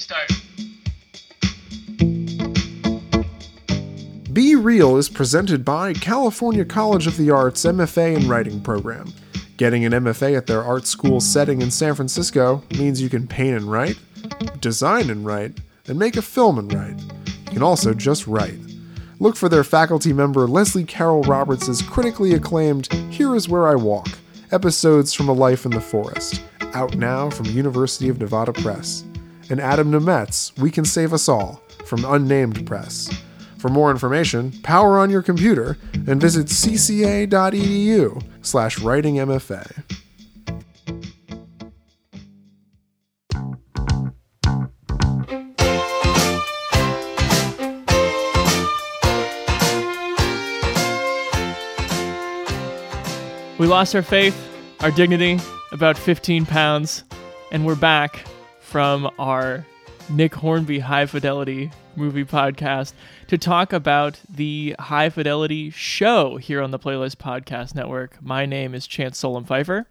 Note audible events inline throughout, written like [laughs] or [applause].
Restart. Be Reel is presented by California College of the Arts MFA in Writing program. Getting an MFA at their art school setting in San Francisco means you can paint and write, design and write, and make a film and write. You can also just write. Look for their faculty member Leslie Carol Roberts' critically acclaimed Here Is Where I Walk, episodes from a life in the forest, out now from University of Nevada Press. And Adam Nemett, We Can Save Us All, from Unnamed Press. For more information, power on your computer and visit cca.edu slash writingmfa. We lost our faith, our dignity, about 15 pounds, and we're back from our Nick Hornby High Fidelity movie podcast to talk about the High Fidelity show here on the Playlist Podcast Network. My name is Chance Solem-Pfeifer.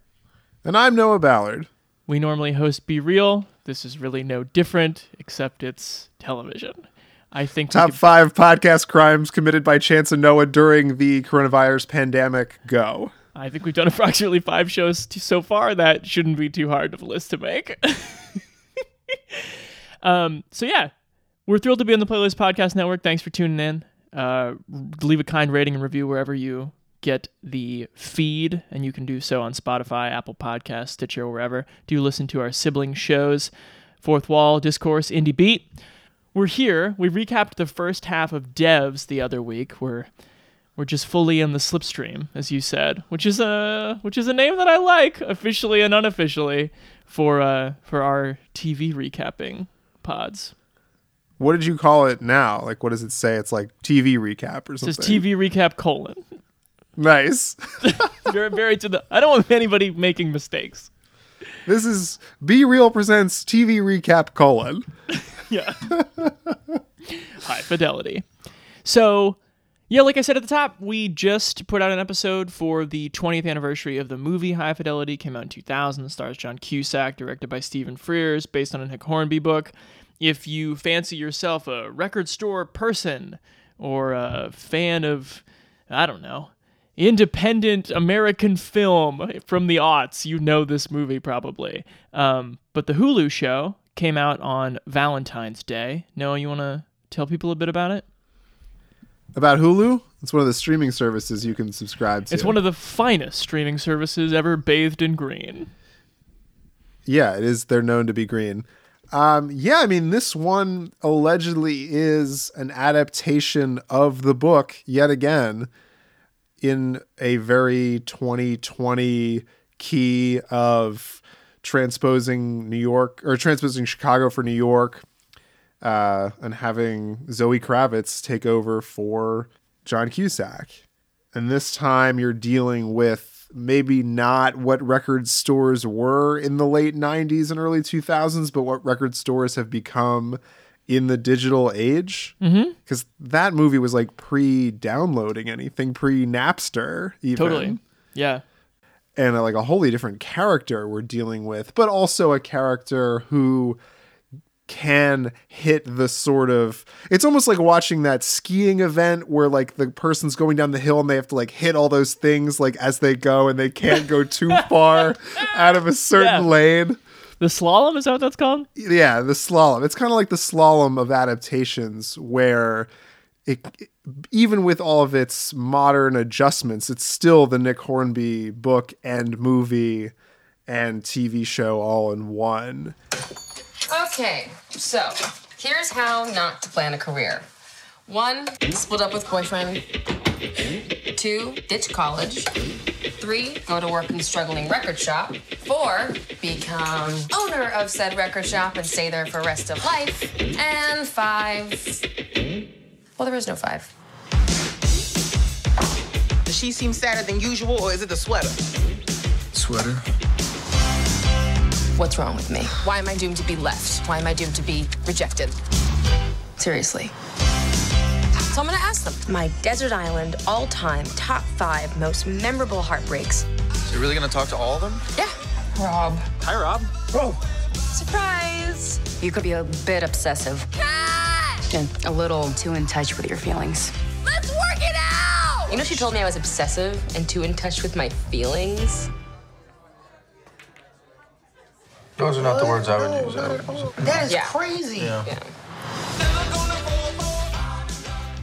And I'm Noah Ballard. We normally host Be Reel. This is really no different, except it's television. I think Top could- five podcast crimes committed by Chance and Noah during the coronavirus pandemic. Go. I think we've done approximately five shows t- so far. That shouldn't be too hard of a list to make. [laughs] um, so yeah, we're thrilled to be on the Playlist Podcast Network. Thanks for tuning in. Uh, leave a kind rating and review wherever you get the feed, and you can do so on Spotify, Apple Podcasts, Stitcher, wherever. Do listen to our sibling shows, Fourth Wall, Discourse, Indie Beat. We're here. We recapped the first half of Devs the other week. We're we're just fully in the slipstream, as you said, which is a which is a name that I like, officially and unofficially, for uh for our TV recapping pods. What did you call it now? Like, what does it say? It's like TV recap or It something. says TV recap colon. Nice. [laughs] very very to the. I don't want anybody making mistakes. this is Be Reel presents TV recap colon. [laughs] Yeah. [laughs] High fidelity. So, yeah, like I said at the top, we just put out an episode for the 20th anniversary of the movie High Fidelity. Came out in 2000. Stars John Cusack, directed by Stephen Frears, based on a Nick Hornby book. If you fancy yourself a record store person or a fan of, I don't know, independent American film from the aughts, you know this movie probably. Um, but the Hulu show came out on Valentine's Day. Noah, you want to tell people a bit about it? About Hulu? It's one of the streaming services you can subscribe to. It's one of the finest streaming services ever bathed in green. Yeah, it is. They're known to be green. Um, yeah, I mean, this one allegedly is an adaptation of the book yet again in a very 2020 key of transposing New York or transposing Chicago for New York uh, and having Zoe Kravitz take over for John Cusack. And this time you're dealing with maybe not what record stores were in the late 90s and early 2000s, but what record stores have become in the digital age. Because that movie was like pre downloading anything, pre Napster, even Totally. Yeah. and like a wholly different character we're dealing with, but also a character who can hit the sort of it's almost like watching that skiing event where like the person's going down the hill and they have to like hit all those things like as they go and they can't go too [laughs] far out of a certain Yeah. lane The slalom, is that what that's called? yeah the slalom it's kind of like the slalom of adaptations where it even with all of its modern adjustments it's still the nick hornby book and movie and tv show all in one Okay, so here's how not to plan a career. One, split up with boyfriend. Two, ditch college. Three, go to work in struggling record shop. Four, become owner of said record shop and stay there for rest of life. And five, well, there is no five. Does she seem sadder than usual, or is it the sweater? Sweater. What's wrong with me? Why am I doomed to be left? Why am I doomed to be rejected? Seriously. So I'm gonna ask them. My desert island, all time, top five most memorable heartbreaks. So you're really gonna talk to all of them? Yeah. Rob. Hi, Rob. Whoa. Surprise! You could be a bit obsessive and a little too in touch with your feelings. Let's work it out! You know, she told me I was obsessive and too in touch with my feelings. Those are not the words I would use. I would use That is Yeah. crazy. Yeah.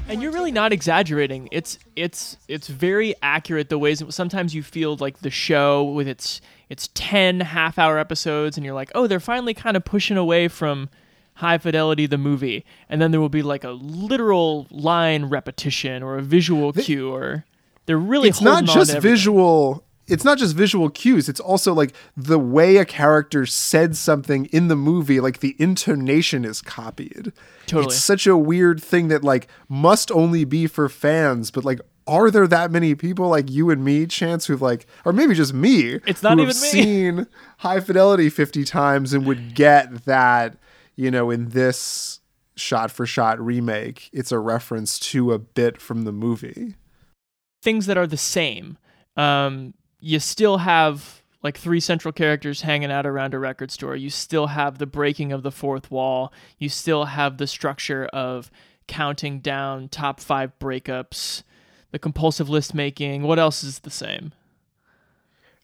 And you're really not exaggerating. It's it's it's very accurate the ways sometimes you feel like the show with its its 10 half-hour episodes and you're like, "Oh, they're finally kind of pushing away from high fidelity the movie." And then there will be like a literal line repetition or a visual cue or they're really it's not holding on just to everything. visual it's not just visual cues it's also like the way a character said something in the movie like the intonation is copied Totally. it's such a weird thing that like must only be for fans but like are there that many people like you and me chance who've like or maybe just me It's not even seen high fidelity 50 times and would get that you know in this shot for shot remake it's a reference to a bit from the movie things that are the same. Um, you still have like three central characters hanging out around a record store. You still have the breaking of the fourth wall. You still have the structure of counting down top five breakups, the compulsive list making. What else is the same?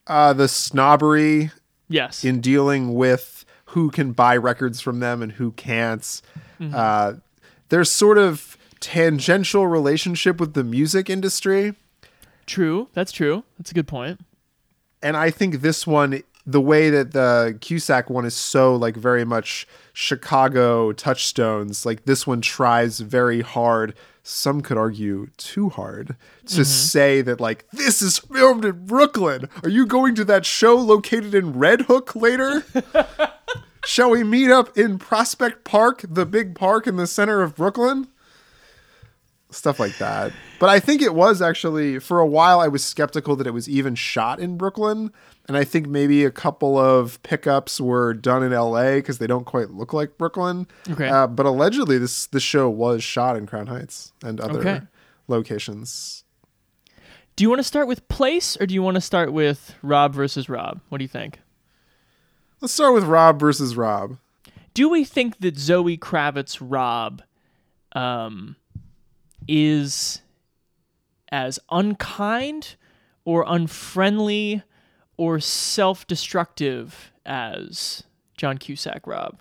uh the snobbery Yes. in dealing with who can buy records from them and who can't. Uh, there's sort of tangential relationship with the music industry, true. That's true. That's a good point. and I think this one, the way that the Cusack one is so like very much Chicago touchstones, like this one tries very hard. Some could argue too hard to mm-hmm. say that like this is filmed in Brooklyn. Are you going to that show located in Red Hook later? [laughs] Shall we meet up in Prospect Park, the big park in the center of Brooklyn? Stuff like that. But I think it was actually, for a while, I was skeptical that it was even shot in Brooklyn. And I think maybe a couple of pickups were done in LA because they don't quite look like Brooklyn. Okay. Uh, but allegedly, this, this show was shot in Crown Heights and other Okay. locations. Do you want to start with place or do you want to start with Rob versus Rob? What do you think? Let's start with Rob versus Rob. do we think that Zoe Kravitz Rob um, is as unkind or unfriendly or self-destructive as John Cusack Rob?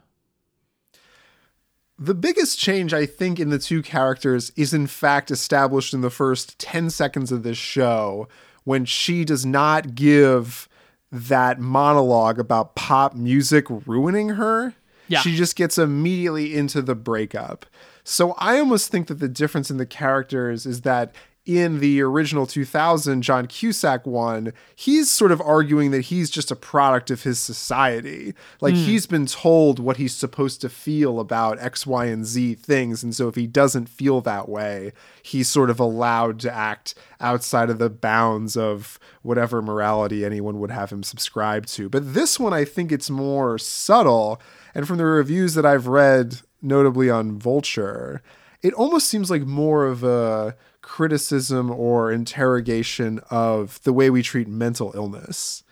The biggest change, I think, in the two characters is in fact established in the first 10 seconds of this show when she does not give that monologue about pop music ruining her. Yeah. She just gets immediately into the breakup. So I almost think that the difference in the characters is that in the original 2000 John Cusack one, he's sort of arguing that he's just a product of his society. Like hmm. he's been told what he's supposed to feel about X, Y, and Z things. And so if he doesn't feel that way, he's sort of allowed to act outside of the bounds of whatever morality anyone would have him subscribe to. But this one, I think it's more subtle. And from the reviews that I've read, notably on Vulture, it almost seems like more of a criticism or interrogation of the way we treat mental illness.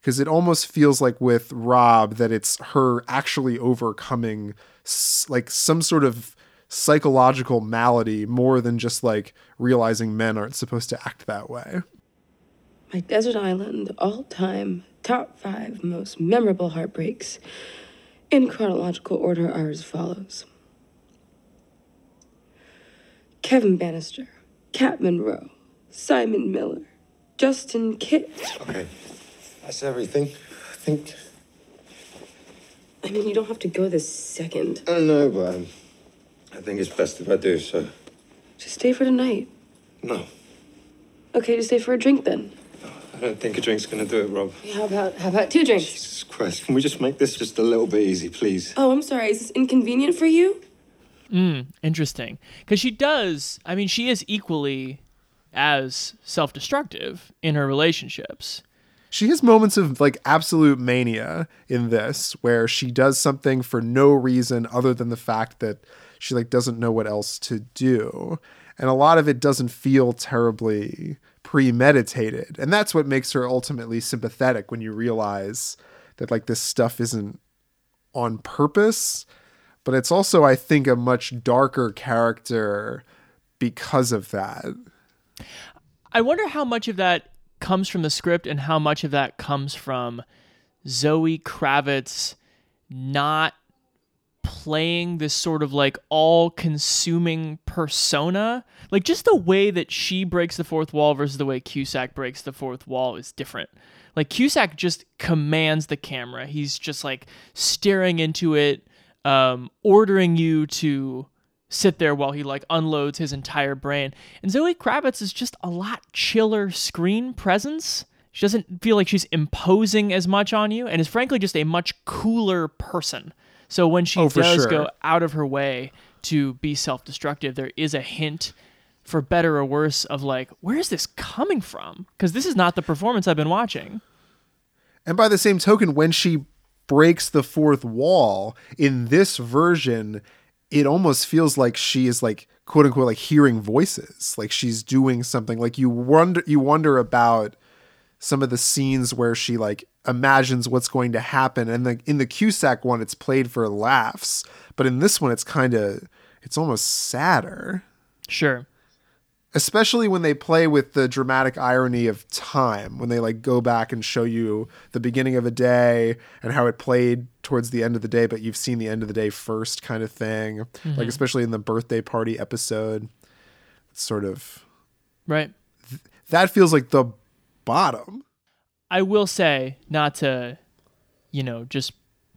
Because it almost feels like with Rob that it's her actually overcoming like some sort of psychological malady more than just like realizing men aren't supposed to act that way. My desert island, all time, top five most memorable heartbreaks. In chronological order are as follows Kevin Bannister, Kat Monroe, Simon Miller, Justin Kitt. Okay, that's everything. I think. I mean, you don't have to go this second. I don't know, but um, I think it's best if I do. So, Just stay for tonight. no, Okay, just stay for a drink then. I don't think a drink's gonna do it, Rob. How about how about two drinks? Jesus Christ, can we just make this just a little bit easy, please? Oh, I'm sorry. Is this inconvenient for you? Hmm, interesting. Because she does, I mean, she is equally as self destructive in her relationships. She has moments of like absolute mania in this where she does something for no reason other than the fact that she like doesn't know what else to do. And a lot of it doesn't feel terribly premeditated. And that's what makes her ultimately sympathetic when you realize that like this stuff isn't on purpose, but it's also, I think, a much darker character because of that. I wonder how much of that comes from the script and how much of that comes from Zoe Kravitz not playing this sort of like all consuming persona. Like just the way that she breaks the fourth wall versus the way Cusack breaks the fourth wall is different. Like Cusack just commands the camera. He's just like staring into it, um, ordering you to sit there while he like unloads his entire brain. And Zoe Kravitz is just a lot chiller screen presence. She doesn't feel like she's imposing as much on you and is frankly just a much cooler person. So when she Oh, does sure. go out of her way to be self-destructive, there is a hint for better or worse of like where is this coming from? Cuz this is not the performance I've been watching. And by the same token, when she breaks the fourth wall in this version, it almost feels like she is like quote unquote like hearing voices. Like she's doing something. Like you wonder you wonder about some of the scenes where she like imagines what's going to happen. And the in the Cusack one, it's played for laughs. But in this one, it's kind of it's almost sadder Sure. especially when they play with the dramatic irony of time when they like go back and show you the beginning of a day and how it played towards the end of the day but you've seen the end of the day first kind of thing like mm-hmm. especially in the birthday party episode it's sort of Right. that feels like the bottom I will say, not to, you know, just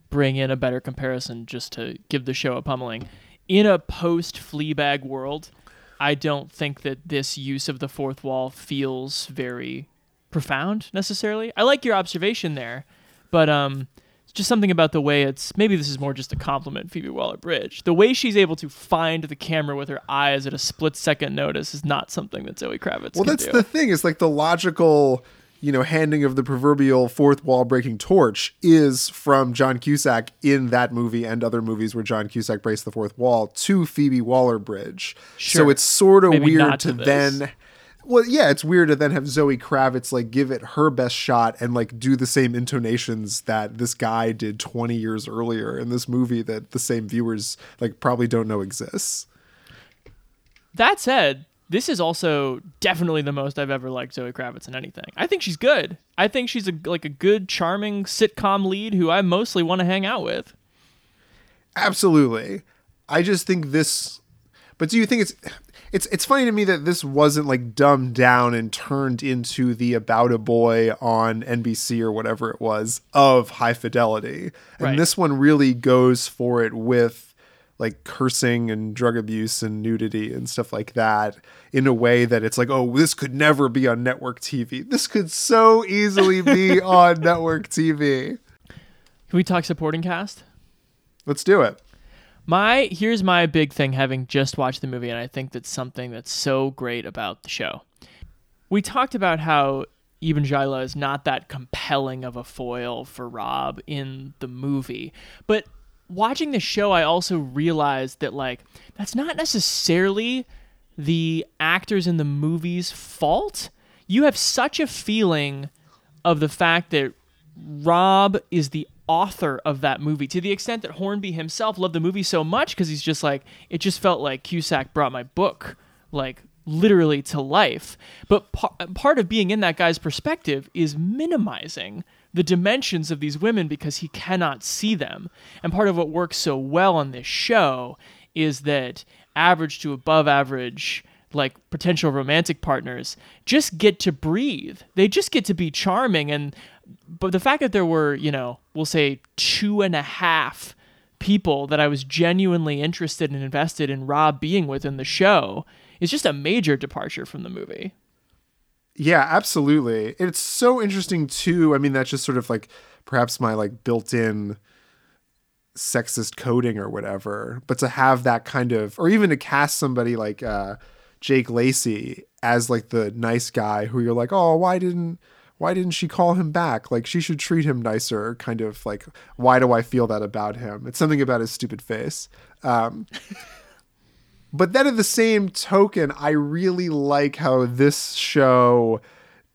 bring in a better comparison just to give the show a pummeling. In a post Fleabag world, I don't think that this use of the fourth wall feels very profound necessarily. I like your observation there, but um, it's just something about the way it's. Maybe this is more just a compliment, Phoebe Waller-Bridge. The way she's able to find the camera with her eyes at a split second notice is not something that Zoe Kravitz. well that's do. the thing is like the logical you know handing of the proverbial fourth wall breaking torch is from john cusack in that movie and other movies where john cusack breaks the fourth wall to phoebe waller-bridge. So it's sort of Maybe weird to, to then well yeah it's weird to then have zoe kravitz like give it her best shot and like do the same intonations that this guy did 20 years earlier in this movie that the same viewers like probably don't know exists. That said, this is also definitely the most I've ever liked Zoe Kravitz in anything. I think she's good. I think she's a, like a good, charming sitcom lead who I mostly want to hang out with. Absolutely. I just think this but do you think it's it's it's funny to me that this wasn't like dumbed down and turned into the about a boy on NBC or whatever it was of high fidelity. And Right. this one really goes for it with like cursing and drug abuse and nudity and stuff like that in a way that it's like, oh, this could never be on network TV. This could so easily be [laughs] on network TV. Can we talk supporting cast? Let's do it. My here's my big thing having just watched the movie and I think that's something that's so great about the show. We talked about how Iben Hjejle is not that compelling of a foil for Rob in the movie. But watching the show I also realized that like that's not necessarily the actors in the movie's fault. You have such a feeling of the fact that Rob is the author of that movie to the extent that Hornby himself loved the movie so much because he's just like it just felt like Cusack brought my book like literally to life. But par- part of being in that guy's perspective is minimizing the dimensions of these women because he cannot see them. And part of what works so well on this show is that average to above average like potential romantic partners just get to breathe. They just get to be charming and but the fact that there were, you know, we'll say two and a half people that I was genuinely interested and invested in Rob being with in the show is just a major departure from the movie. Yeah, absolutely. It's so interesting too. I mean, that's just sort of like perhaps my like built-in sexist coding or whatever, but to have that kind of or even to cast somebody like uh Jake Lacy as like the nice guy who you're like, "Oh, why didn't why didn't she call him back? Like she should treat him nicer." Kind of like, "Why do I feel that about him?" It's something about his stupid face. Um But then at the same token, I really like how this show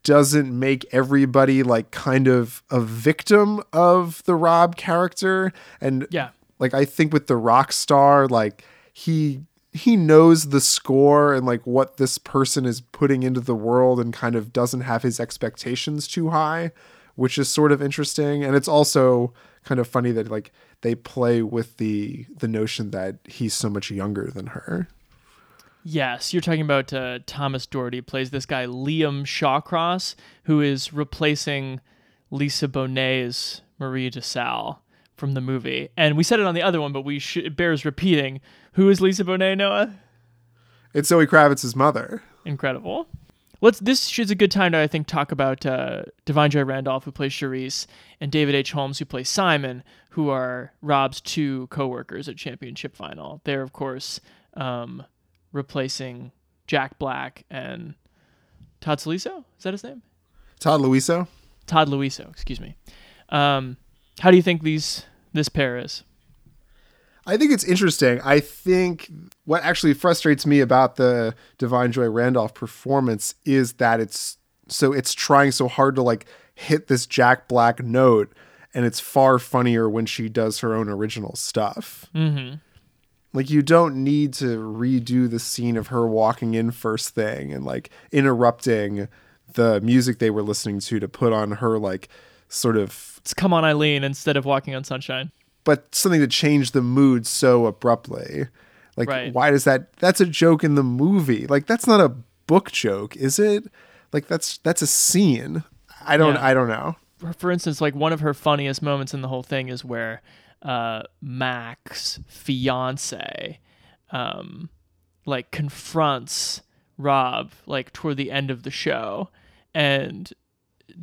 doesn't make everybody like kind of a victim of the Rob character. And Yeah. like I think with the rock star, like he he knows the score and like what this person is putting into the world and kind of doesn't have his expectations too high, which is sort of interesting. And it's also kind of funny that like they play with the the notion that he's so much younger than her. Yes, you're talking about uh, Thomas Doherty plays this guy Liam Shawcross, who is replacing Lisa Bonet's Marie DeSalle from the movie. And we said it on the other one, but we sh- it bears repeating. Who is Lisa Bonet, Noah? It's Zoe Kravitz's mother. Incredible. Let's. This is a good time to I think talk about uh, Da'Vine Joy Randolph, who plays Charisse, and David H. Holmes, who plays Simon, who are Rob's two co-workers at Championship Vinyl. They're of course um, replacing Jack Black and Todd Saliso. Is that his name? Todd Louiso. Todd Louiso. Excuse me. Um, how do you think these this pair is? I think it's interesting. I think what actually frustrates me about the Da'Vine Joy Randolph performance is that it's so it's trying so hard to like hit this Jack Black note, and it's far funnier when she does her own original stuff. Mm-hmm. Like you don't need to redo the scene of her walking in first thing and like interrupting the music they were listening to to put on her like sort of It's Come On Eileen instead of Walking on Sunshine. But something to change the mood so abruptly. Like, Right. why does that? That's a joke in the movie. Like, that's not a book joke, is it? Like, that's that's a scene. I don't. Yeah. I don't know. for- instance, like one of her funniest moments in the whole thing is where uh, Mac's fiance, um, like confronts Rob like toward the end of the show, and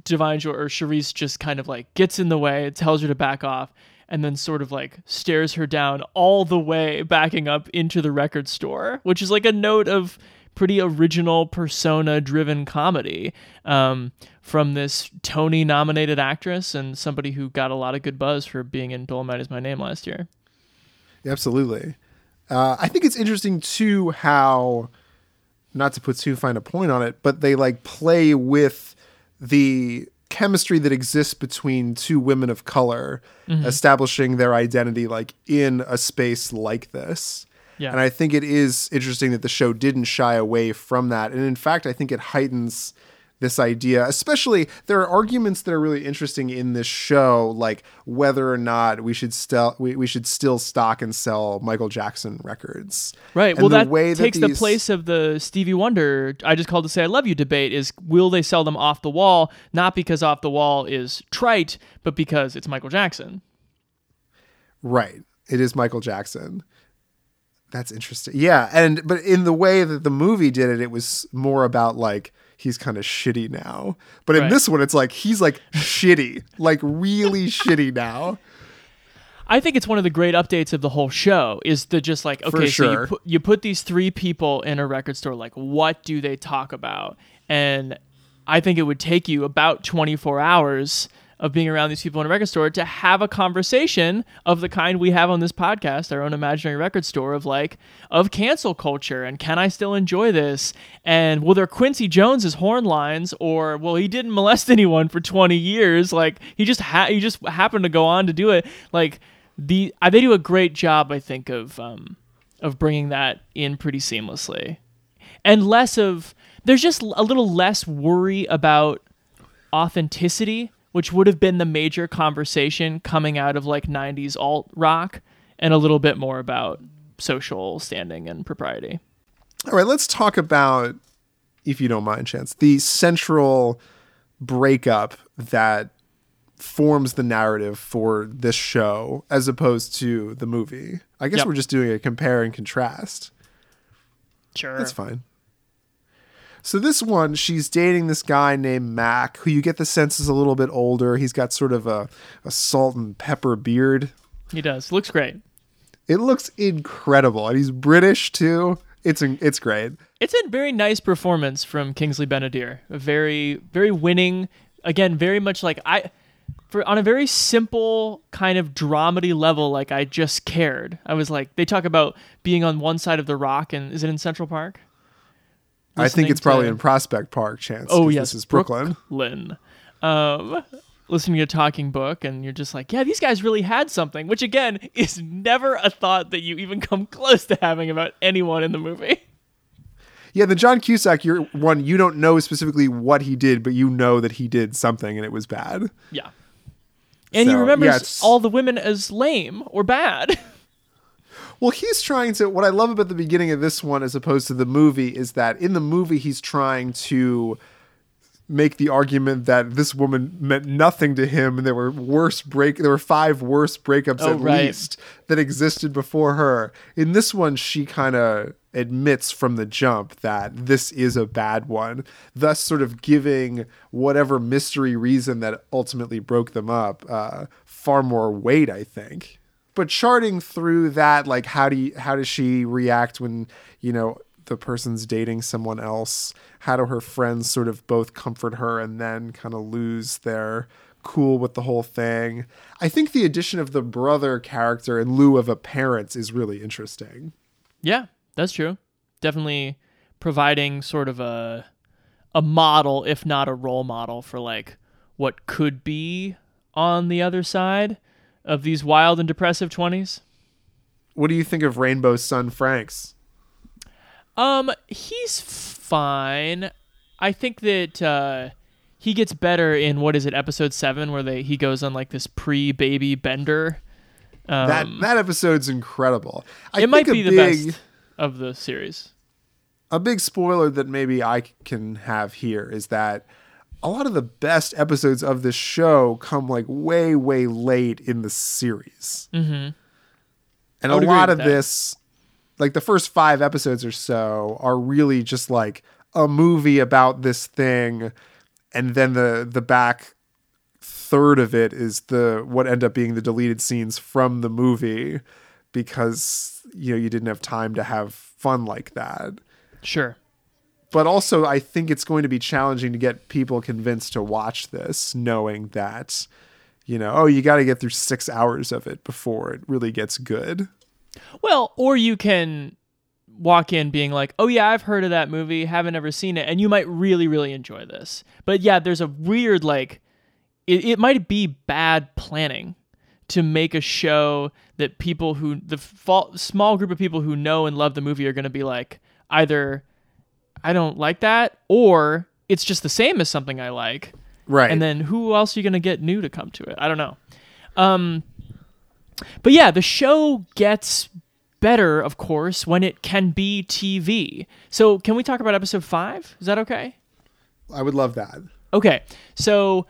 Da'Vine Joy or Charisse just kind of like gets in the way, tells her to back off, and then sort of like stares her down all the way backing up into the record store, which is like a note of pretty original persona driven comedy um, from this Tony nominated actress and somebody who got a lot of good buzz for being in Dolomite is My Name last year. Absolutely. Uh, I think it's interesting too how, not to put too fine a point on it, but they like play with the chemistry that exists between two women of color, mm-hmm. establishing their identity like in a space like this. Yeah. And I think it is interesting that the show didn't shy away from that. And in fact, I think it heightens this idea, especially there are arguments that are really interesting in this show, like whether or not we should still we, we should still stock and sell Michael Jackson records. Right. And well, the that takes the these- place of the Stevie Wonder "I just called to say I love you" debate. Is will they sell them off the wall? Not because off the wall is trite, but because it's Michael Jackson. Right. It is Michael Jackson. That's interesting. Yeah, and but in the way that the movie did it, it was more about like he's kind of shitty now. But in Right. this one, it's like he's like shitty, like really [laughs] shitty now. I think it's one of the great updates of the whole show is the just like okay, so you sure. put you put these three people in a record store, like what do they talk about? And I think it would take you about 24 hours of being around these people in a record store to have a conversation of the kind we have on this podcast, our own imaginary record store of like of cancel culture and can I still enjoy this? And will there Quincy Jones's horn lines or well he didn't molest [laughs] anyone for 20 years. Like he just ha- he just happened to go on to do it. Like the uh, they do a great job I think of um of bringing that in pretty seamlessly. And less of there's just a little less worry about authenticity which would have been the major conversation coming out of like 90s alt rock and a little bit more about social standing and propriety All right, let's talk about, if you don't mind, Chance, the central breakup that forms the narrative for this show as opposed to the movie. I guess Yep. we're just doing a compare and contrast. sure That's fine. So this one, she's dating this guy named Mac, who you get the sense is a little bit older. He's got sort of a, a salt and pepper beard. he does looks great It looks incredible, and he's British too. It's it's great. It's a very nice performance from Kingsley Ben-Adir. A very, very winning. Again, very much like I, for on a very simple kind of dramedy level. Like I just cared. I was like, they talk about being on one side of the rock, and is it in Central Park? I think it's probably to- in Prospect Park, Chance. Oh yes, this is Brooklyn. Brooklyn. Um, listening to a talking book, and you're just like, yeah, these guys really had something. Which again is never a thought that you even [laughs] come close to having about anyone in the movie. Yeah, the John Cusack, you're one. You don't know specifically what he did, but you know that he did something, and it was bad. Yeah. And he remembers yeah, all the women as lame or bad. [laughs] Well, he's trying to. What I love about the beginning of this one, as opposed to the movie, is that in the movie he's trying to make the argument that this woman meant nothing to him, and there were worse break. There were five worse breakups Oh, at right. least that existed before her. In this one, she kind of admits from the jump that this is a bad one, thus sort of giving whatever mystery reason that ultimately broke them up uh, far more weight. I think but charting through that like how do you, how does she react when you know the person's dating someone else? How do her friends sort of both comfort her and then kind of lose their cool with the whole thing? I think the addition of the brother character in lieu of a parent is really interesting. Yeah, that's true. Definitely providing sort of a a model, if not a role model, for like what could be on the other side of these wild and depressive twenties. what do you think of rainbow sun francks Um, he's fine. I think that uh, he gets better in what is it, episode seven, where they he goes on like this pre-baby bender. Um, that that episode's incredible I it might be the big, best of the series. a big spoiler that maybe I can have here is that a lot of the best episodes of this show come like way, way late in the series. Mm-hmm. And a lot of that. this, like the first five episodes or so, are really just like a movie about this thing, and then the the back third of it is the what end up being the deleted scenes from the movie because you know you didn't have time to have fun like that Sure. But also I think it's going to be challenging to get people convinced to watch this, knowing that, you know, oh, you got to get through six hours of it before it really gets good. Well, or you can walk in being like, "Oh yeah, I've heard of that movie, haven't ever seen it," and you might really, really enjoy this. But yeah, there's a weird like, it, it might be bad planning to make a show that people who the fa- small group of people who know and love the movie are going to be like either I don't like that or it's just the same as something I like. Right. And then who else are you going to get new to come to it? I don't know. Um, but yeah, the show gets better, of course, when it can be TV. So can we talk about episode five? Is that okay? I would love that. Okay, so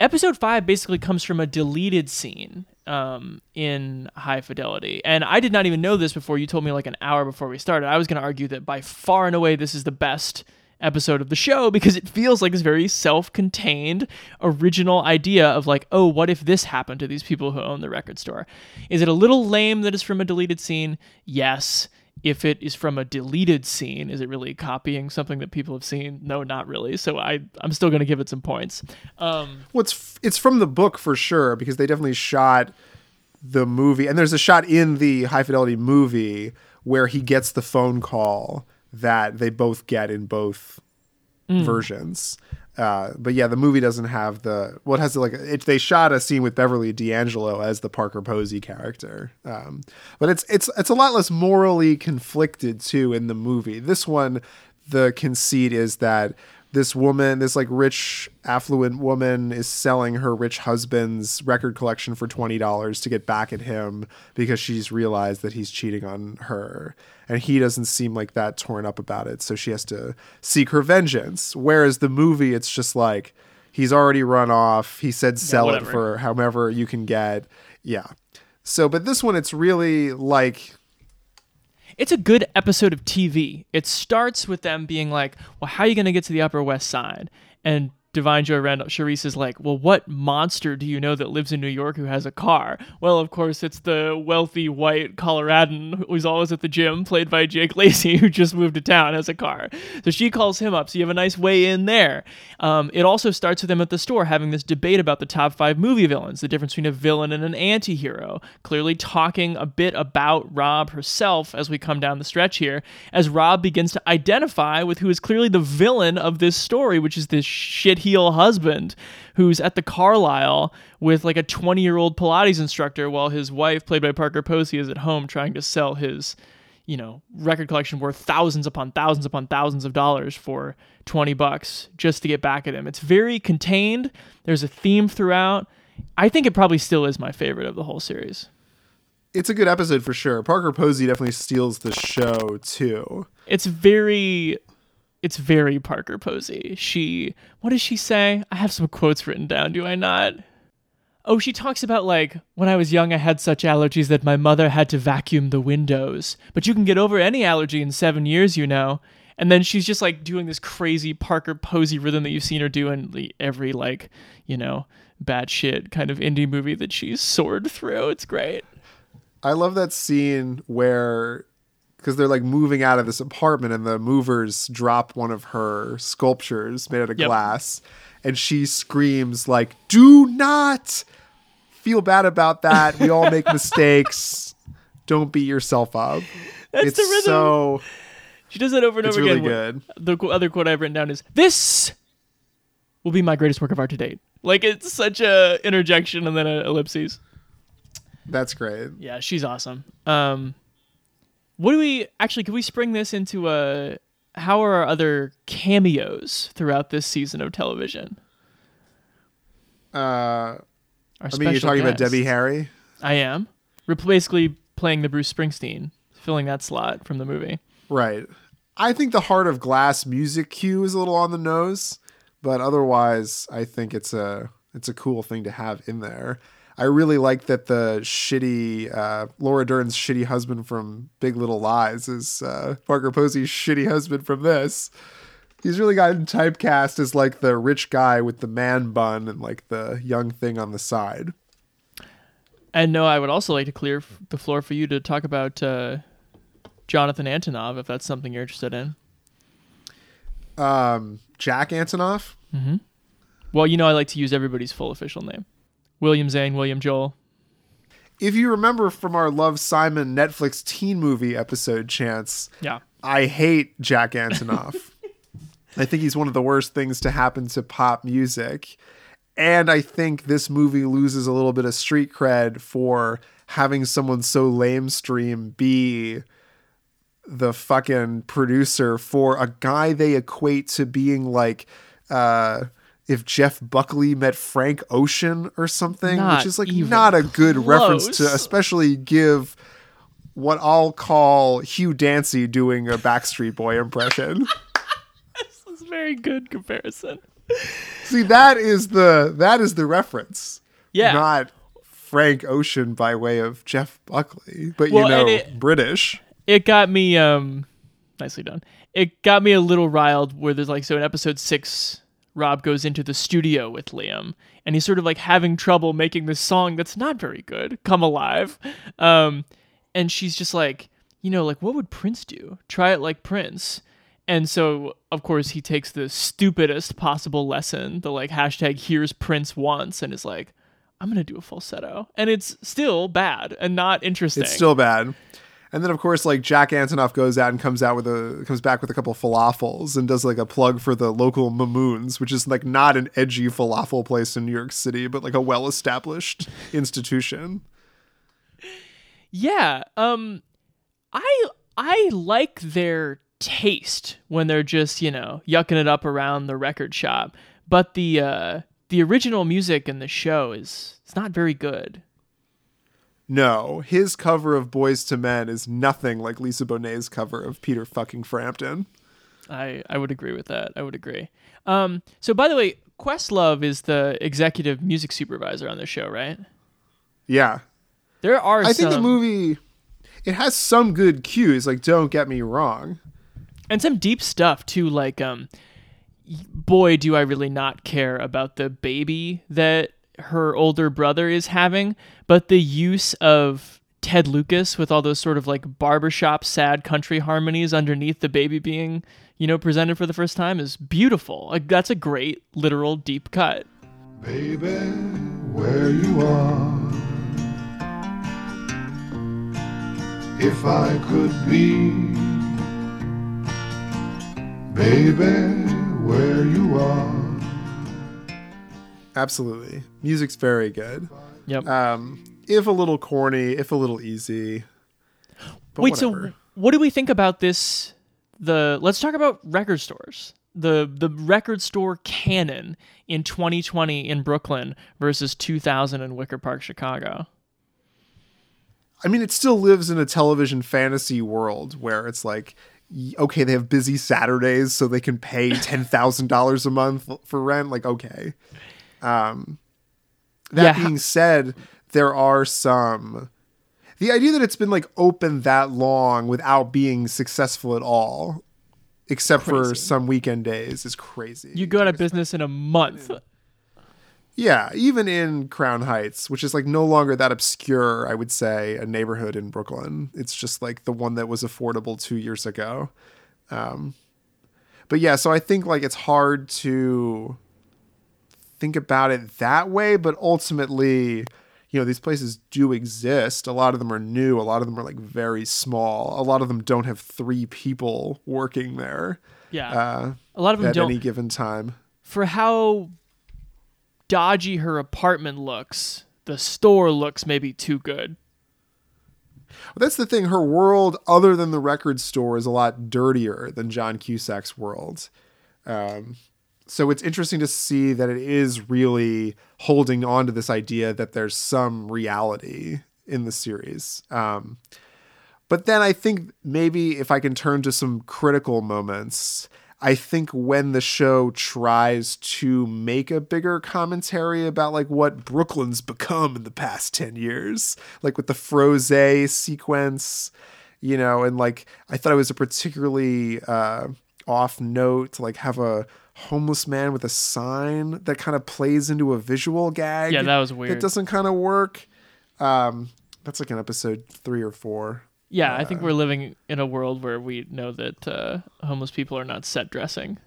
episode five basically comes from a deleted scene um, in High Fidelity, and I did not even know this before you told me like an hour before we started. I was going to argue that by far and away this is the best episode of the show because it feels like this very self-contained original idea of like oh what if this happened to these people who own the record store? Is it a little lame that it's from a deleted scene? Yes if it is from a deleted scene, is it really copying something that people have seen? No, not really. So I, I'm still going to give it some points. Um, Well, it's, it's from the book for sure because they definitely shot the movie. And there's a shot in the High Fidelity movie where he gets the phone call that they both get in both versions. Uh, but yeah, the movie doesn't have the what has the, like it, they shot a scene with Beverly D'Angelo as the Parker Posey character, um, but it's it's it's a lot less morally conflicted too in the movie. This one, the conceit is that this woman, this like rich affluent woman, is selling her rich husband's record collection for twenty dollars to get back at him because she's realized that he's cheating on her, and he doesn't seem like that torn up about it. So she has to seek her vengeance. Whereas the movie, it's just like he's already run off. He said sell it for however you can get. Yeah. So, but this one, it's really like it's a good episode of TV. It starts with them being like, well, how are you going to get to the Upper West Side? And Da'Vine Joy Randall, Charisse is like, well, what monster do you know that lives in New York who has a car? Well, of course, it's the wealthy white Coloradan who's always at the gym, played by Jake Lacy, [laughs] who just moved to town, has a car. So she calls him up. So you have a nice way in there. Um, it also starts with them at the store having this debate about the top five movie villains, the difference between a villain and an anti hero, clearly talking a bit about Rob herself as we come down the stretch here, as Rob begins to identify with who is clearly the villain of this story, which is this shit heel husband who's at the Carlyle with like a 20 year old Pilates instructor while his wife, played by Parker Posey, is at home trying to sell his, you know, record collection worth thousands upon thousands upon thousands of dollars for 20 bucks just to get back at him. It's very contained. There's a theme throughout. I think it probably still is my favorite of the whole series. It's a good episode for sure. Parker Posey definitely steals the show too. It's very it's very Parker Posey. She, what does she say? I have some quotes written down, do I not? Oh, she talks about like, when I was young, I had such allergies that my mother had to vacuum the windows. But you can get over any allergy in seven years, you know. And then she's just like doing this crazy Parker Posey rhythm that you've seen her do in every like, you know, bad shit kind of indie movie that she's soared through. It's great. I love that scene where because they're like moving out of this apartment and the movers drop one of her sculptures made out of Yep. glass and she screams like do not feel bad about that we all make [laughs] mistakes don't beat yourself up That's it's the rhythm. so She does that over and over really again. good. The other quote I've written down is "This will be my greatest work of art to date." Like it's such a interjection and then a ellipses. that's great Yeah, she's awesome. Um, what do we actually? Can we spring this into a? How are our other cameos throughout this season of television? uh Our i mean you're talking about debbie harry I am. We're basically playing the Bruce Springsteen, filling that slot from the movie. right i think the heart of glass music cue is a little on the nose but otherwise i think it's a it's a cool thing to have in there i really like that the shitty uh, laura dern's shitty husband from big little lies is uh, parker posey's shitty husband from this. He's really gotten typecast as like the rich guy with the man bun and like the young thing on the side. And no, I would also like to clear the floor for you to talk about uh, Jonathan Antonoff, if that's something you're interested in. um, jack antonoff? Well, you know, I like to use everybody's full official name William Zane, William Joel. if you remember from our love simon netflix teen movie episode chance Yeah. I hate Jack Antonoff. [laughs] I think he's one of the worst things to happen to pop music. And I think this movie loses a little bit of street cred for having someone so lamestream be the fucking producer for a guy they equate to being like uh if Jeff Buckley met Frank Ocean or something, Not which is like not a good reference to especially give what I'll call Hugh Dancy doing a Backstreet Boy impression. [laughs] this is very good comparison. See, that is the that is the reference. Yeah. Not Frank Ocean by way of Jeff Buckley, but Well, you know, it- British. It got me, um, nicely done. It got me a little riled where there's like, so in episode six, Rob goes into the studio with Liam and he's sort of like having trouble making this song that's not very good, Come Alive. Um, and she's just like, you know, like, what would Prince do? Try it like Prince. And so, of course, he takes the stupidest possible lesson, the like hashtag here's Prince once, and is like, I'm to do a falsetto. And it's still bad and not interesting. It's still bad. And then of course like Jack Antonoff goes out and comes out with a comes back with a couple falafels and does like a plug for the local Mamoun's, which is like not an edgy falafel place in New York City, but like a well-established institution. Yeah, um I I like their taste when they're just, you know, yucking it up around the record shop. But the uh the original music in the show is it's not very good. No, his cover of Boyz II Men is nothing like Lisa Bonet's cover of Peter fucking Frampton. I I would agree with that. I would agree. Um so by the way, Questlove is the executive music supervisor on the show, right? Yeah. There are I think the movie it has some good cues, like don't get me wrong. and some deep stuff too like um boy, do I really not care about the baby that her older brother is having, but the use of Ted Lucas with all those sort of like barbershop sad country harmonies underneath the baby being, you know, presented for the first time is beautiful. Like that's a great literal deep cut. Baby, where you are. If I could be, baby, where you are. Absolutely. Music's very good. Yep. Um, if a little corny, if a little easy. Wait, whatever. so what do we think about this? The let's talk about record stores. The the record store canon in 2020 in Brooklyn versus 2000 in Wicker Park, Chicago. I mean, it still lives in a television fantasy world where it's like, okay, they have busy Saturdays, so they can pay ten thousand dollars a month for rent. Like, okay. Um, that Yeah, being said, there are some. The idea that it's been like open that long without being successful at all, except for some weekend days, is crazy. You go out of business in a month. Yeah, even in Crown Heights, which is like no longer that obscure, I would say, a neighborhood in Brooklyn. It's just like the one that was affordable two years ago. Um, but yeah, so I think like it's hard to think about it that way, but ultimately, you know, these places do exist. A lot of them are new, a lot of them are like very small, a lot of them don't have three people working there Yeah. uh, a lot of them at don't any given time. for how dodgy her apartment looks. The store looks maybe too good. Well, that's the thing. Her world, other than the record store, is a lot dirtier than John Cusack's world. Um, so it's interesting to see that it is really holding on to this idea that there's some reality in the series. Um, but then I think maybe if I can turn to some critical moments, I think when the show tries to make a bigger commentary about like what Brooklyn's become in the past 10 years, like with the Froze sequence, you know, and like I thought it was a particularly uh, off note to like have a homeless man with a sign that kind of plays into a visual gag. Yeah, that was weird. That doesn't kind of work. Um, that's like an episode three or four. Yeah, I think we're living in a world where we know that uh, homeless people are not set dressing.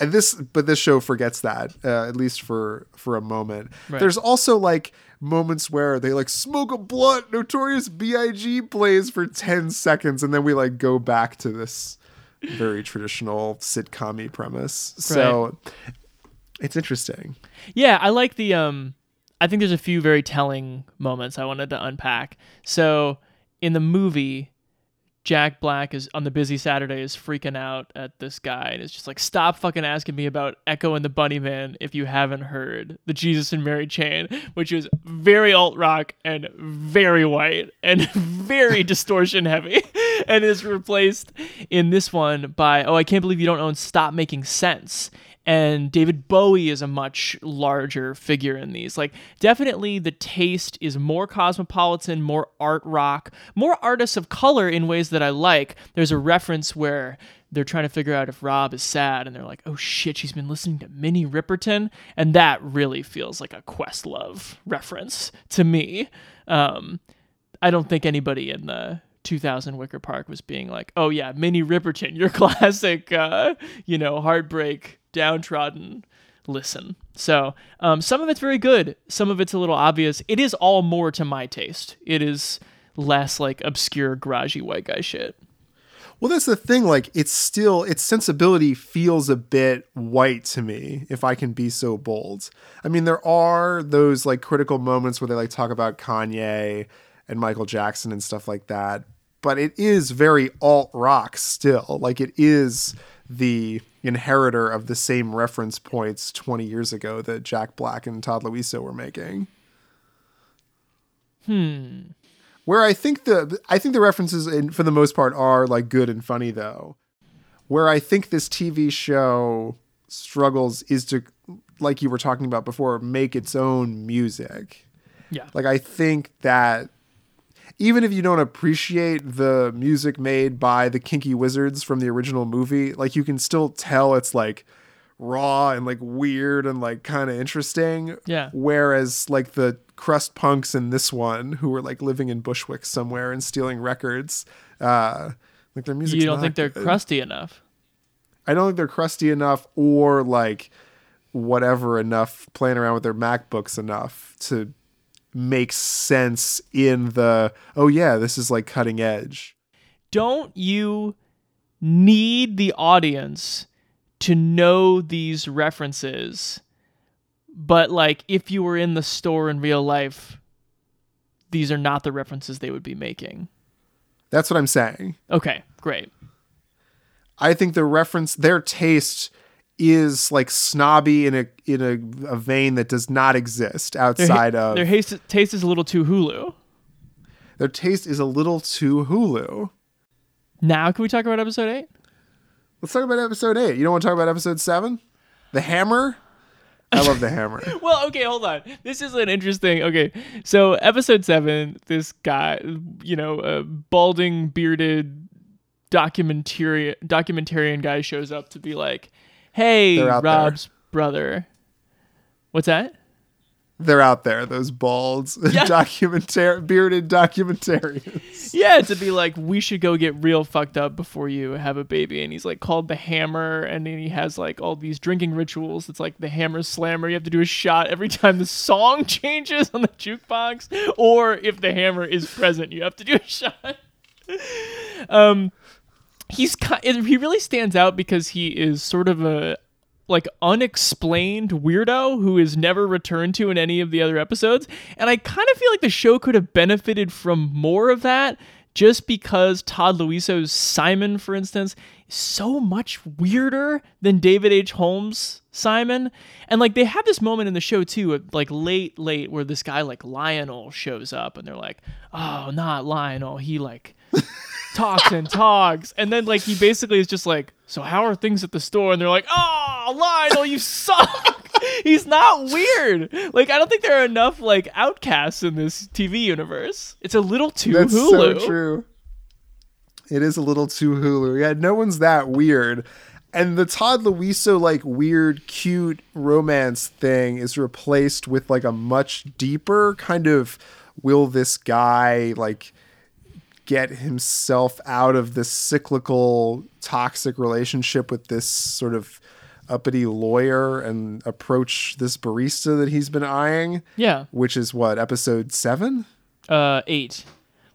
and this but this show forgets that uh, at least for for a moment Right. there's also like moments where they like smoke a blunt notorious big plays for 10 seconds and then we like go back to this very traditional sitcom premise. So it's interesting. Yeah, I like the um I think there's a few very telling moments I wanted to unpack. So in the movie Jack Black is on the busy Saturday is freaking out at this guy and is just like, stop fucking asking me about Echo and the Bunnymen if you haven't heard the Jesus and Mary chain, which is very alt rock and very white and [laughs] very distortion heavy, [laughs] and is replaced in this one by, oh, I can't believe you don't own Stop Making Sense and David Bowie is a much larger figure in these. Like, definitely the taste is more cosmopolitan, more art rock, more artists of color in ways that I like. There's a reference where they're trying to figure out if Rob is sad, and they're like, oh shit, she's been listening to Minnie Riperton. And that really feels like a Questlove reference to me. Um, I don't think anybody in the 2000 Wicker Park was being like, "Oh yeah, Minnie Riperton, your [laughs] classic, uh, you know, heartbreak, downtrodden." Listen, so um, some of it's very good, some of it's a little obvious. It is all more to my taste. It is less like obscure, garagey white guy shit. Well, that's the thing. Like, it's still its sensibility feels a bit white to me, if I can be so bold. I mean, there are those like critical moments where they like talk about Kanye and Michael Jackson and stuff like that, but it is very alt rock still. Like, it is the inheritor of the same reference points 20 years ago that Jack Black and Todd Louiso were making. Hmm. Where I think the I think the references in, for the most part are like good and funny though. Where I think this TV show struggles is to like you were talking about before make its own music. Yeah, Like I think that even if you don't appreciate the music made by the Kinky Wizards from the original movie, like you can still tell it's like raw and like weird and like kind of interesting. Yeah. Whereas like the crust punks in this one who were like living in Bushwick somewhere and stealing records, uh, like their music. you don't think they're crusty enough? I don't think they're crusty enough or like whatever enough playing around with their MacBooks enough to make sense in the oh yeah, this is like cutting edge. Don't you need the audience to know these references? But like if you were in the store in real life, these are not the references they would be making. That's what I'm saying. Okay, great. I think the reference their taste is like snobby in a in a, a vein that does not exist outside ha- of their haste, taste is a little too Hulu. their taste is a little too Hulu. Now, can we talk about episode eight? Let's talk about episode eight. You don't want to talk about episode seven? The hammer? I love the hammer. [laughs] Well, okay, hold on. This is an interesting. Okay, so episode seven, this guy, you know, a balding, bearded documentary documentarian guy shows up to be like, "Hey, They're there. Rob's brother." What's that? They're out there, those balds, [laughs] documentar bearded documentarians. [laughs] Yeah, to be like, we should go get real fucked up before you have a baby. And he's like called the Hammer, and then he has like all these drinking rituals. It's like the Hammer Slammer. You have to do a shot every time the song [laughs] changes on the jukebox, or if the hammer is present, you have to do a shot. um, he's he really stands out because he is sort of a like unexplained weirdo who is never returned to in any of the other episodes. And I kind of feel like the show could have benefited from more of that just because Todd Louiso's Simon, for instance, is so much weirder than David H. Holmes' Simon. And like they have this moment in the show too, like late, late, where this guy like Lionel shows up and they're like, oh, not Lionel. He like talks and talks. And then like he basically is just like, so how are things at the store? And they're like, oh, Lionel, you suck. [laughs] He's not weird. Like I don't think there are enough like outcasts in this TV universe. It's a little too That's Hulu. so true. It is a little too Hulu. Yeah, no one's that weird. And the Todd Louiso like weird, cute romance thing is replaced with like a much deeper kind of will this guy like get himself out of this cyclical toxic relationship with this sort of uppity lawyer and approach this barista that he's been eyeing Yeah. which is what episode 7 Uh, eight.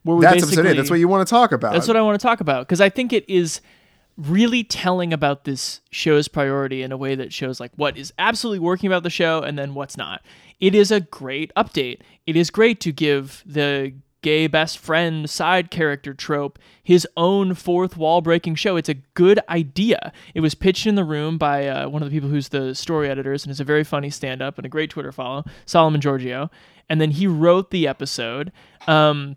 Where we that's episode 8 that's what you want to talk about That's what I want to talk about because I think it is really telling about this show's priority in a way that shows like what is absolutely working about the show and then what's not. It is a great update. It is great to give the gay best friend side character trope his own fourth wall breaking show. It's a good idea. It was pitched in the room by uh, one of the people who's the story editors and is a very funny stand up and a great Twitter follow, Solomon Georgio. And then he wrote the episode. Um,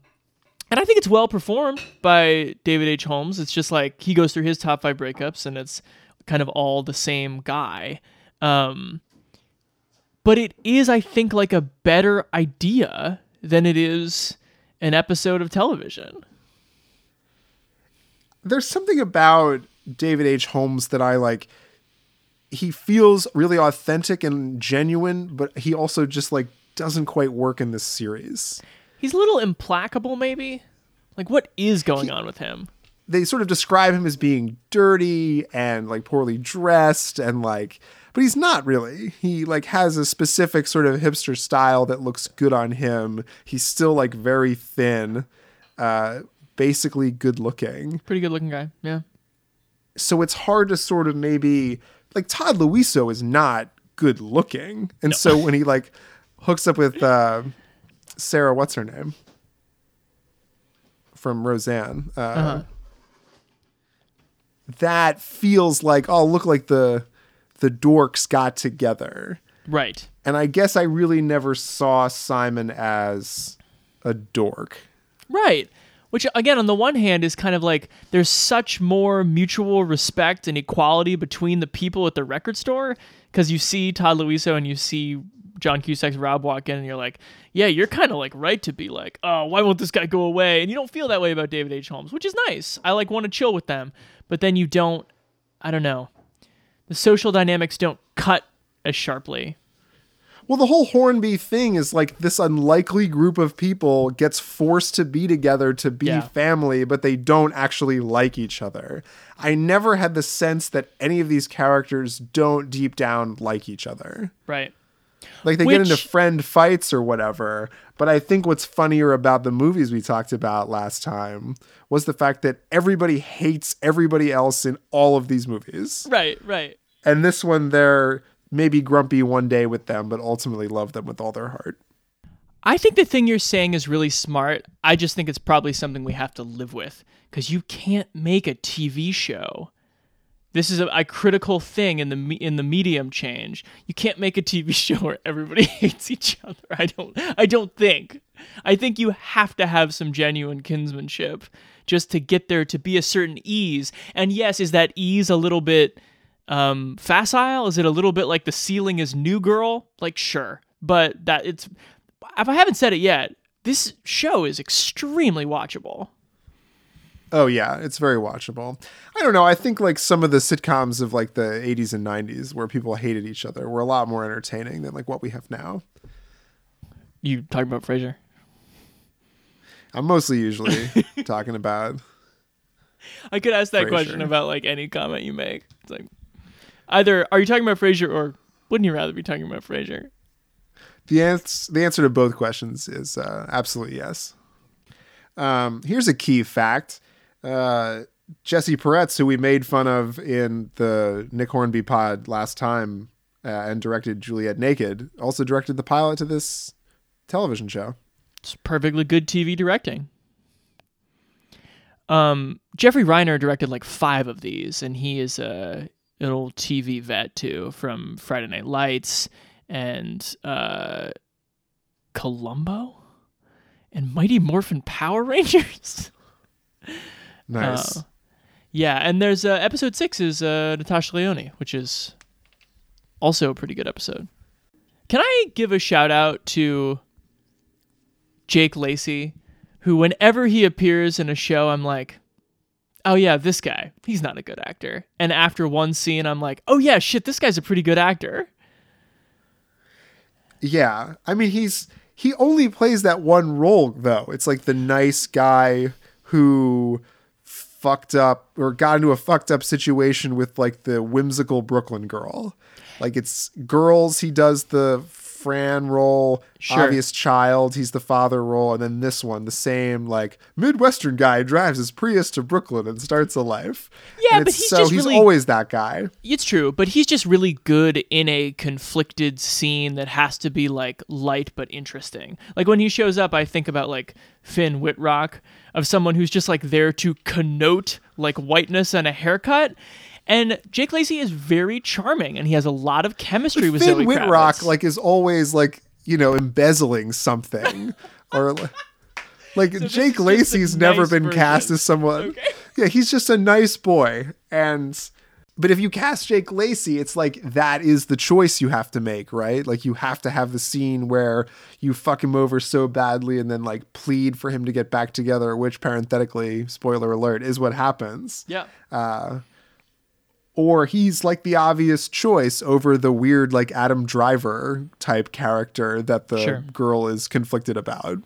and I think it's well performed by David H. Holmes. It's just like he goes through his top five breakups, and it's kind of all the same guy. Um, but it is, I think, like a better idea than it is an episode of television. there's something about David H. Holmes that I like. He feels really authentic and genuine, but he also just like doesn't quite work in this series. He's a little implacable, maybe. Like, what is going on with him? They sort of describe him as being dirty and like poorly dressed and like but he's not really. He like has a specific sort of hipster style that looks good on him. He's still like very thin, uh basically good looking. Pretty good looking guy. Yeah. so it's hard to sort of maybe like Todd Louiso is not good looking, and so when he like hooks up with uh, Sarah, what's her name from Roseanne, uh, Uh-huh. that feels like oh look like the the dorks got together, Right. and I guess I really never saw Simon as a dork. Right. Which, again, on the one hand, is kind of like there's such more mutual respect and equality between the people at the record store because you see Todd Louiso and you see John Cusack's Rob walk in and you're like, yeah, you're kind of like right to be like, oh, why won't this guy go away? And you don't feel that way about David H. Holmes, which is nice. I like want to chill with them, but then you don't. I don't know. The social dynamics don't cut as sharply. Well, the whole Hornby thing is like this unlikely group of people gets forced to be together to be Yeah. family, but they don't actually like each other. I never had the sense that any of these characters don't deep down like each other. Right. Like they get into friend fights or whatever. But I think what's funnier about the movies we talked about last time was the fact that everybody hates everybody else in all of these movies. Right. Right. And this one, they're maybe grumpy one day with them, but ultimately love them with all their heart. I think the thing you're saying is really smart. I just think it's probably something we have to live with because you can't make a TV show. This is a, a critical thing in the in the medium change. You can't make a TV [laughs] show where everybody [laughs] hates each other. I don't. I don't think. I think you have to have some genuine kinsmanship just to get there to be a certain ease. And yes, is that ease a little bit um, facile? Is it a little bit like the ceiling is New Girl? Like sure, but that it's. If I haven't said it yet, this show is extremely watchable. Oh yeah, it's very watchable. I don't know. I think like some of the sitcoms of like the 80s and 90s where people hated each other were a lot more entertaining than like what we have now. You talking about Frasier? I'm mostly usually [laughs] talking about I could ask that question about like any comment you make. It's like either are you talking about Frasier or wouldn't you rather be talking about Frasier? the answer. The answer to both questions is uh, absolutely yes. Um, here's a key fact: uh, Jesse Peretz, who we made fun of in the Nick Hornby pod last time, uh, and directed Juliet Naked, also directed the pilot to this television show. It's perfectly good TV directing. Um, Jeffrey Reiner directed like five of these, and he is a an old TV vet too, from Friday Night Lights and uh, Columbo and Mighty Morphin Power [laughs] Rangers. Nice. Uh, yeah, and there's uh, episode six is uh, Natasha Lyonne, which is also a pretty good episode. Can I give a shout out to Jake Lacy, who whenever he appears in a show, I'm like, oh yeah, this guy, he's not a good actor. And after one scene, I'm like, oh yeah, shit, this guy's a pretty good actor. Yeah. I mean, he's he only plays that one role though. It's like the nice guy who fucked up or got into a fucked up situation with like the whimsical Brooklyn girl. Like it's girls he does the Fran role, Sure. obvious child, he's the father role, and then this one, the same like Midwestern guy drives his Prius to Brooklyn and starts a life. Yeah, but he's so just he's really- always that guy. It's true, but he's just really good in a conflicted scene that has to be like light but interesting. Like when he shows up, I think about like Finn Wittrock of someone who's just like there to connote like whiteness and a haircut. And Jake Lacy is very charming, and he has a lot of chemistry with Finn Zoe Wittrock Kravitz. like is always like you know embezzling something [laughs] or like, like is Jake Lacy's never nice been version. cast as someone. Yeah, he's just a nice boy and but if you cast Jake Lacy, it's like that is the choice you have to make, right? Like you have to have the scene where you fuck him over so badly and then like plead for him to get back together, which parenthetically, spoiler alert, is what happens yeah, uh, or he's like the obvious choice over the weird like Adam Driver type character that the Sure. girl is conflicted about.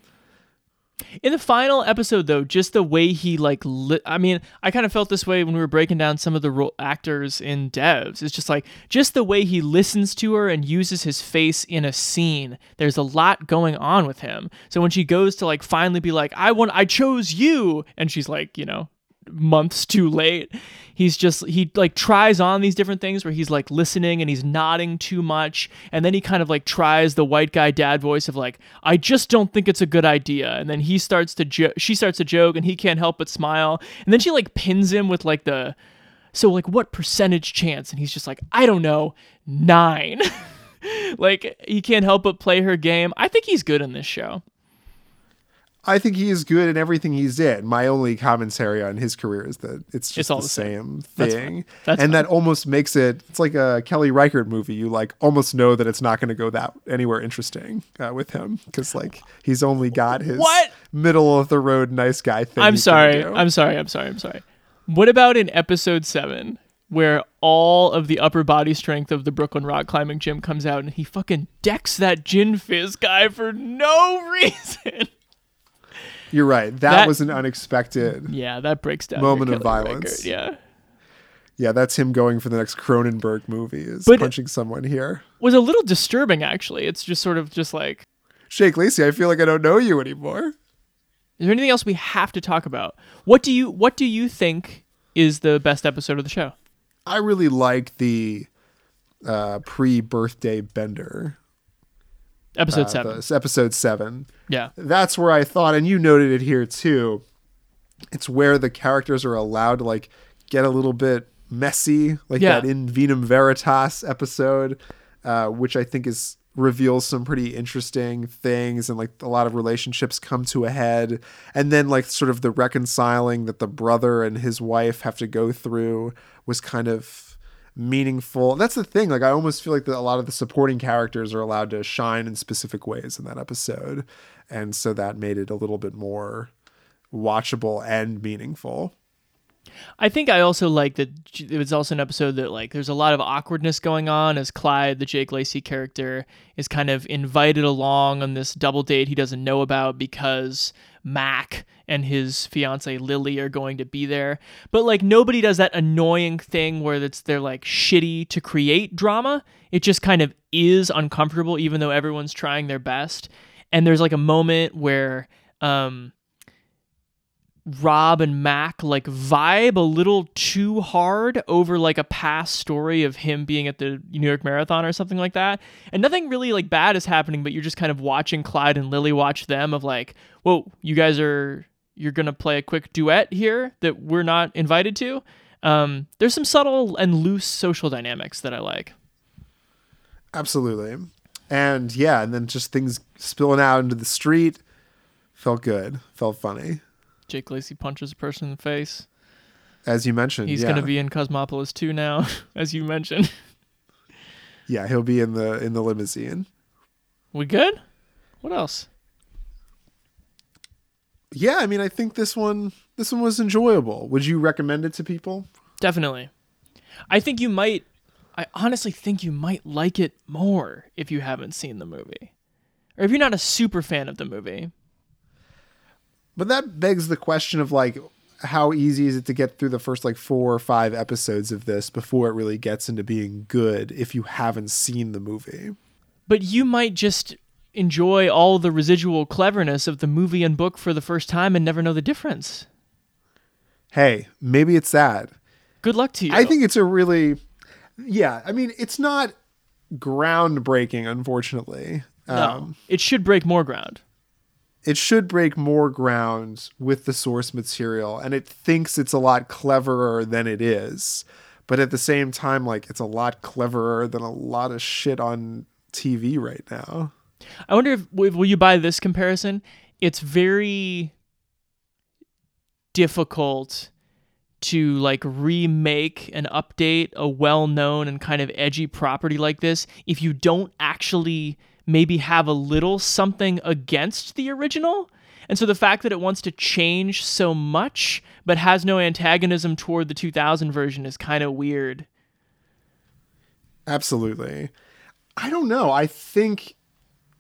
In the final episode, though, just the way he like, li- I mean, I kind of felt this way when we were breaking down some of the ro- actors in Devs. It's just like just the way he listens to her and uses his face in a scene. There's a lot going on with him. So when she goes to like finally be like, "I want, I chose you," and she's like, you know, months too late. He's just he like tries on these different things where he's like listening and he's nodding too much and then he kind of like tries the white guy dad voice of like I just don't think it's a good idea and then he starts to jo- she starts to joke and he can't help but smile and then she like pins him with like the so like what percentage chance and he's just like I don't know 9 [laughs] like he can't help but play her game. I think he's good in this show. I think he is good in everything he's in. My only commentary on his career is that it's just all the the same. same thing, fine. That's and that almost makes it. It's like a Kelly Reichardt movie. You like almost know that it's not going to go that anywhere interesting uh, with him because like he's only got his What? middle of the road nice guy thing. I'm sorry. I'm sorry. I'm sorry. I'm sorry. What about in episode seven, where all of the upper body strength of the Brooklyn rock climbing gym comes out and he fucking decks that gin fizz guy for no [laughs] reason? You're right. That, That- was an unexpected. yeah, that breaks down. Moment of violence. Record, Yeah. Yeah, that's him going for the next Cronenberg movie. Is But- punching someone here. Was a little disturbing actually. It's just sort of just like Shake Lacey, I feel like I don't know you anymore. Is there anything else we have to talk about? What do you what do you think is the best episode of the show? I really like the uh, pre-birthday bender. Episode uh, seven. the- episode seven. Yeah. That's where I thought, and you noted it here too. It's where the characters are allowed to like get a little bit messy, like Yeah. that in Vino Veritas episode, uh, which I think is reveals some pretty interesting things and like a lot of relationships come to a head and then like sort of the reconciling that the brother and his wife have to go through was kind of meaningful. That's the thing like i almost feel like that a lot of the supporting characters are allowed to shine in specific ways in that episode. And so that made it a little bit more watchable and meaningful. I think I also like that it was also an episode that like there's a lot of awkwardness going on as Clyde, the Jake Lacy character, is kind of invited along on this double date he doesn't know about because Mac and his fiance Lily are going to be there. But like nobody does that annoying thing where it's they're like shitty to create drama. It just kind of is uncomfortable even though everyone's trying their best. And there's like a moment where um Rob and Mac like vibe a little too hard over like a past story of him being at the New York Marathon or something like that. And nothing really like bad is happening, but you're just kind of watching Clyde and Lily watch them of like, whoa, you guys are you're gonna play a quick duet here that we're not invited to. Um, there's some subtle and loose social dynamics that I like. absolutely and yeah and then just things spilling out into the street felt good felt funny Jake Lacy punches a person in the face. as you mentioned He's yeah. gonna be in Cosmopolis 2 now, [laughs] as you mentioned. yeah he'll be in the in the limousine we good? What else? yeah i mean i think this one this one was enjoyable would you recommend it to people Definitely. I think you might I honestly think you might like it more if you haven't seen the movie. Or if you're not a super fan of the movie. But that begs the question of like how easy is it to get through the first like four or five episodes of this before it really gets into being good if you haven't seen the movie But you might just enjoy all the residual cleverness of the movie and book for the first time and never know the difference. hey maybe it's that Good luck to you. I think it's a really, yeah. I mean, it's not groundbreaking, unfortunately. no, Um, it should break more ground. It should break more ground with the source material, and it thinks it's a lot cleverer than it is. But at the same time, like it's a lot cleverer than a lot of shit on TV right now. I wonder if will you buy this comparison? It's very difficult to like remake and update a well-known and kind of edgy property like this if you don't actually maybe have a little something against the original. And so the fact that it wants to change so much but has no antagonism toward the 2000 version is kind of weird. Absolutely. I don't know. I think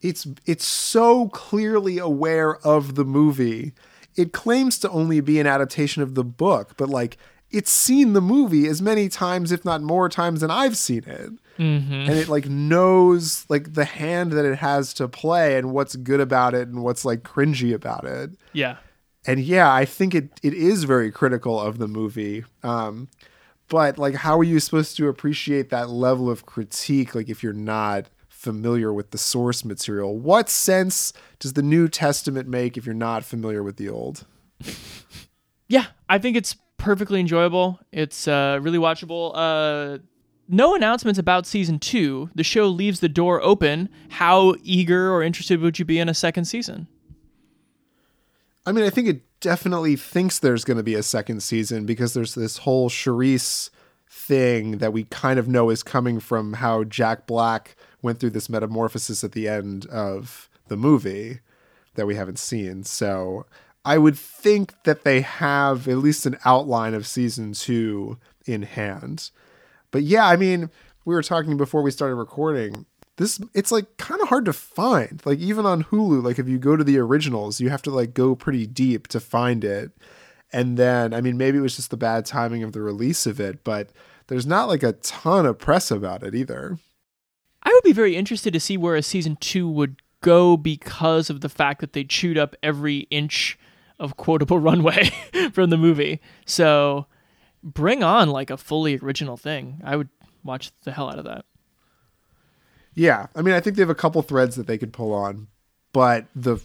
it's it's so clearly aware of the movie. It claims to only be an adaptation of the book, but like it's seen the movie as many times, if not more times, than I've seen it. And it like knows like the hand that it has to play and what's good about it and what's like cringy about it Yeah. and yeah, I think it it is very critical of the movie. Um, but like, how are you supposed to appreciate that level of critique? Like, if you're not familiar with the source material, what sense does the New Testament make if you're not familiar with the Old? [laughs] yeah, I think it's perfectly enjoyable. It's uh, really watchable. Uh, no announcements about season two. The show leaves the door open. How eager or interested would you be in a second season? I mean, I think it definitely thinks there's going to be a second season because there's this whole Charisse thing that we kind of know is coming from how Jack Black went through this metamorphosis at the end of the movie that we haven't seen. So I would think that they have at least an outline of season two in hand. But yeah, I mean, we were talking before we started recording. This it's like kind of hard to find. Like even on Hulu, like if you go to the originals, you have to like go pretty deep to find it. And then, I mean, maybe it was just the bad timing of the release of it, but there's not like a ton of press about it either. I would be very interested to see where a season two would go because of the fact that they chewed up every inch of quotable runway [laughs] from the movie. So bring on like a fully original thing. I would watch the hell out of that. Yeah, I mean, I think they have a couple threads that they could pull on, but the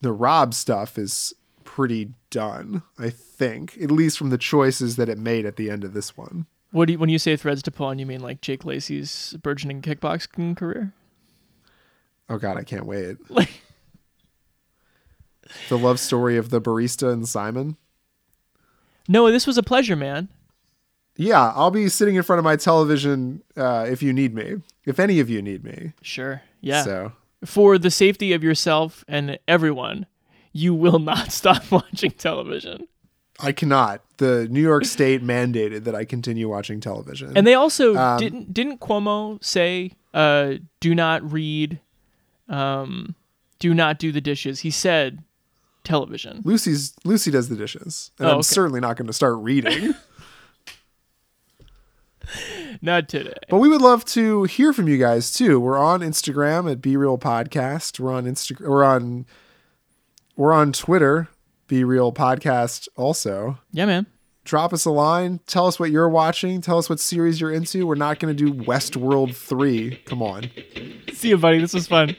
the Rob stuff is pretty done. I think, at least from the choices that it made at the end of this one. What do you, when you say threads to pull on, you mean like Jake Lacy's burgeoning kickboxing career? Oh God, I can't wait. [laughs] The love story of the barista and Simon. no, this was a pleasure, man. Yeah, I'll be sitting in front of my television uh, if you need me. If any of you need me. Sure. Yeah. So For the safety of yourself and everyone, you will not [laughs] stop watching television. I cannot. The New York State mandated that I continue watching television. And they also Um, didn't didn't Cuomo say uh do not read um do not do the dishes. He said television. Lucy's Lucy does the dishes, and Oh, I'm okay. certainly not going to start reading. [laughs] Not today. but we would love to hear from you guys too. We're on Instagram at Be Reel Podcast. We're on Instagram. We're on. We're on Twitter. Be Reel Podcast. Also, Yeah, man. drop us a line. Tell us what you're watching. Tell us what series you're into. We're not going to do Westworld three. Come on. See you, buddy. This was fun.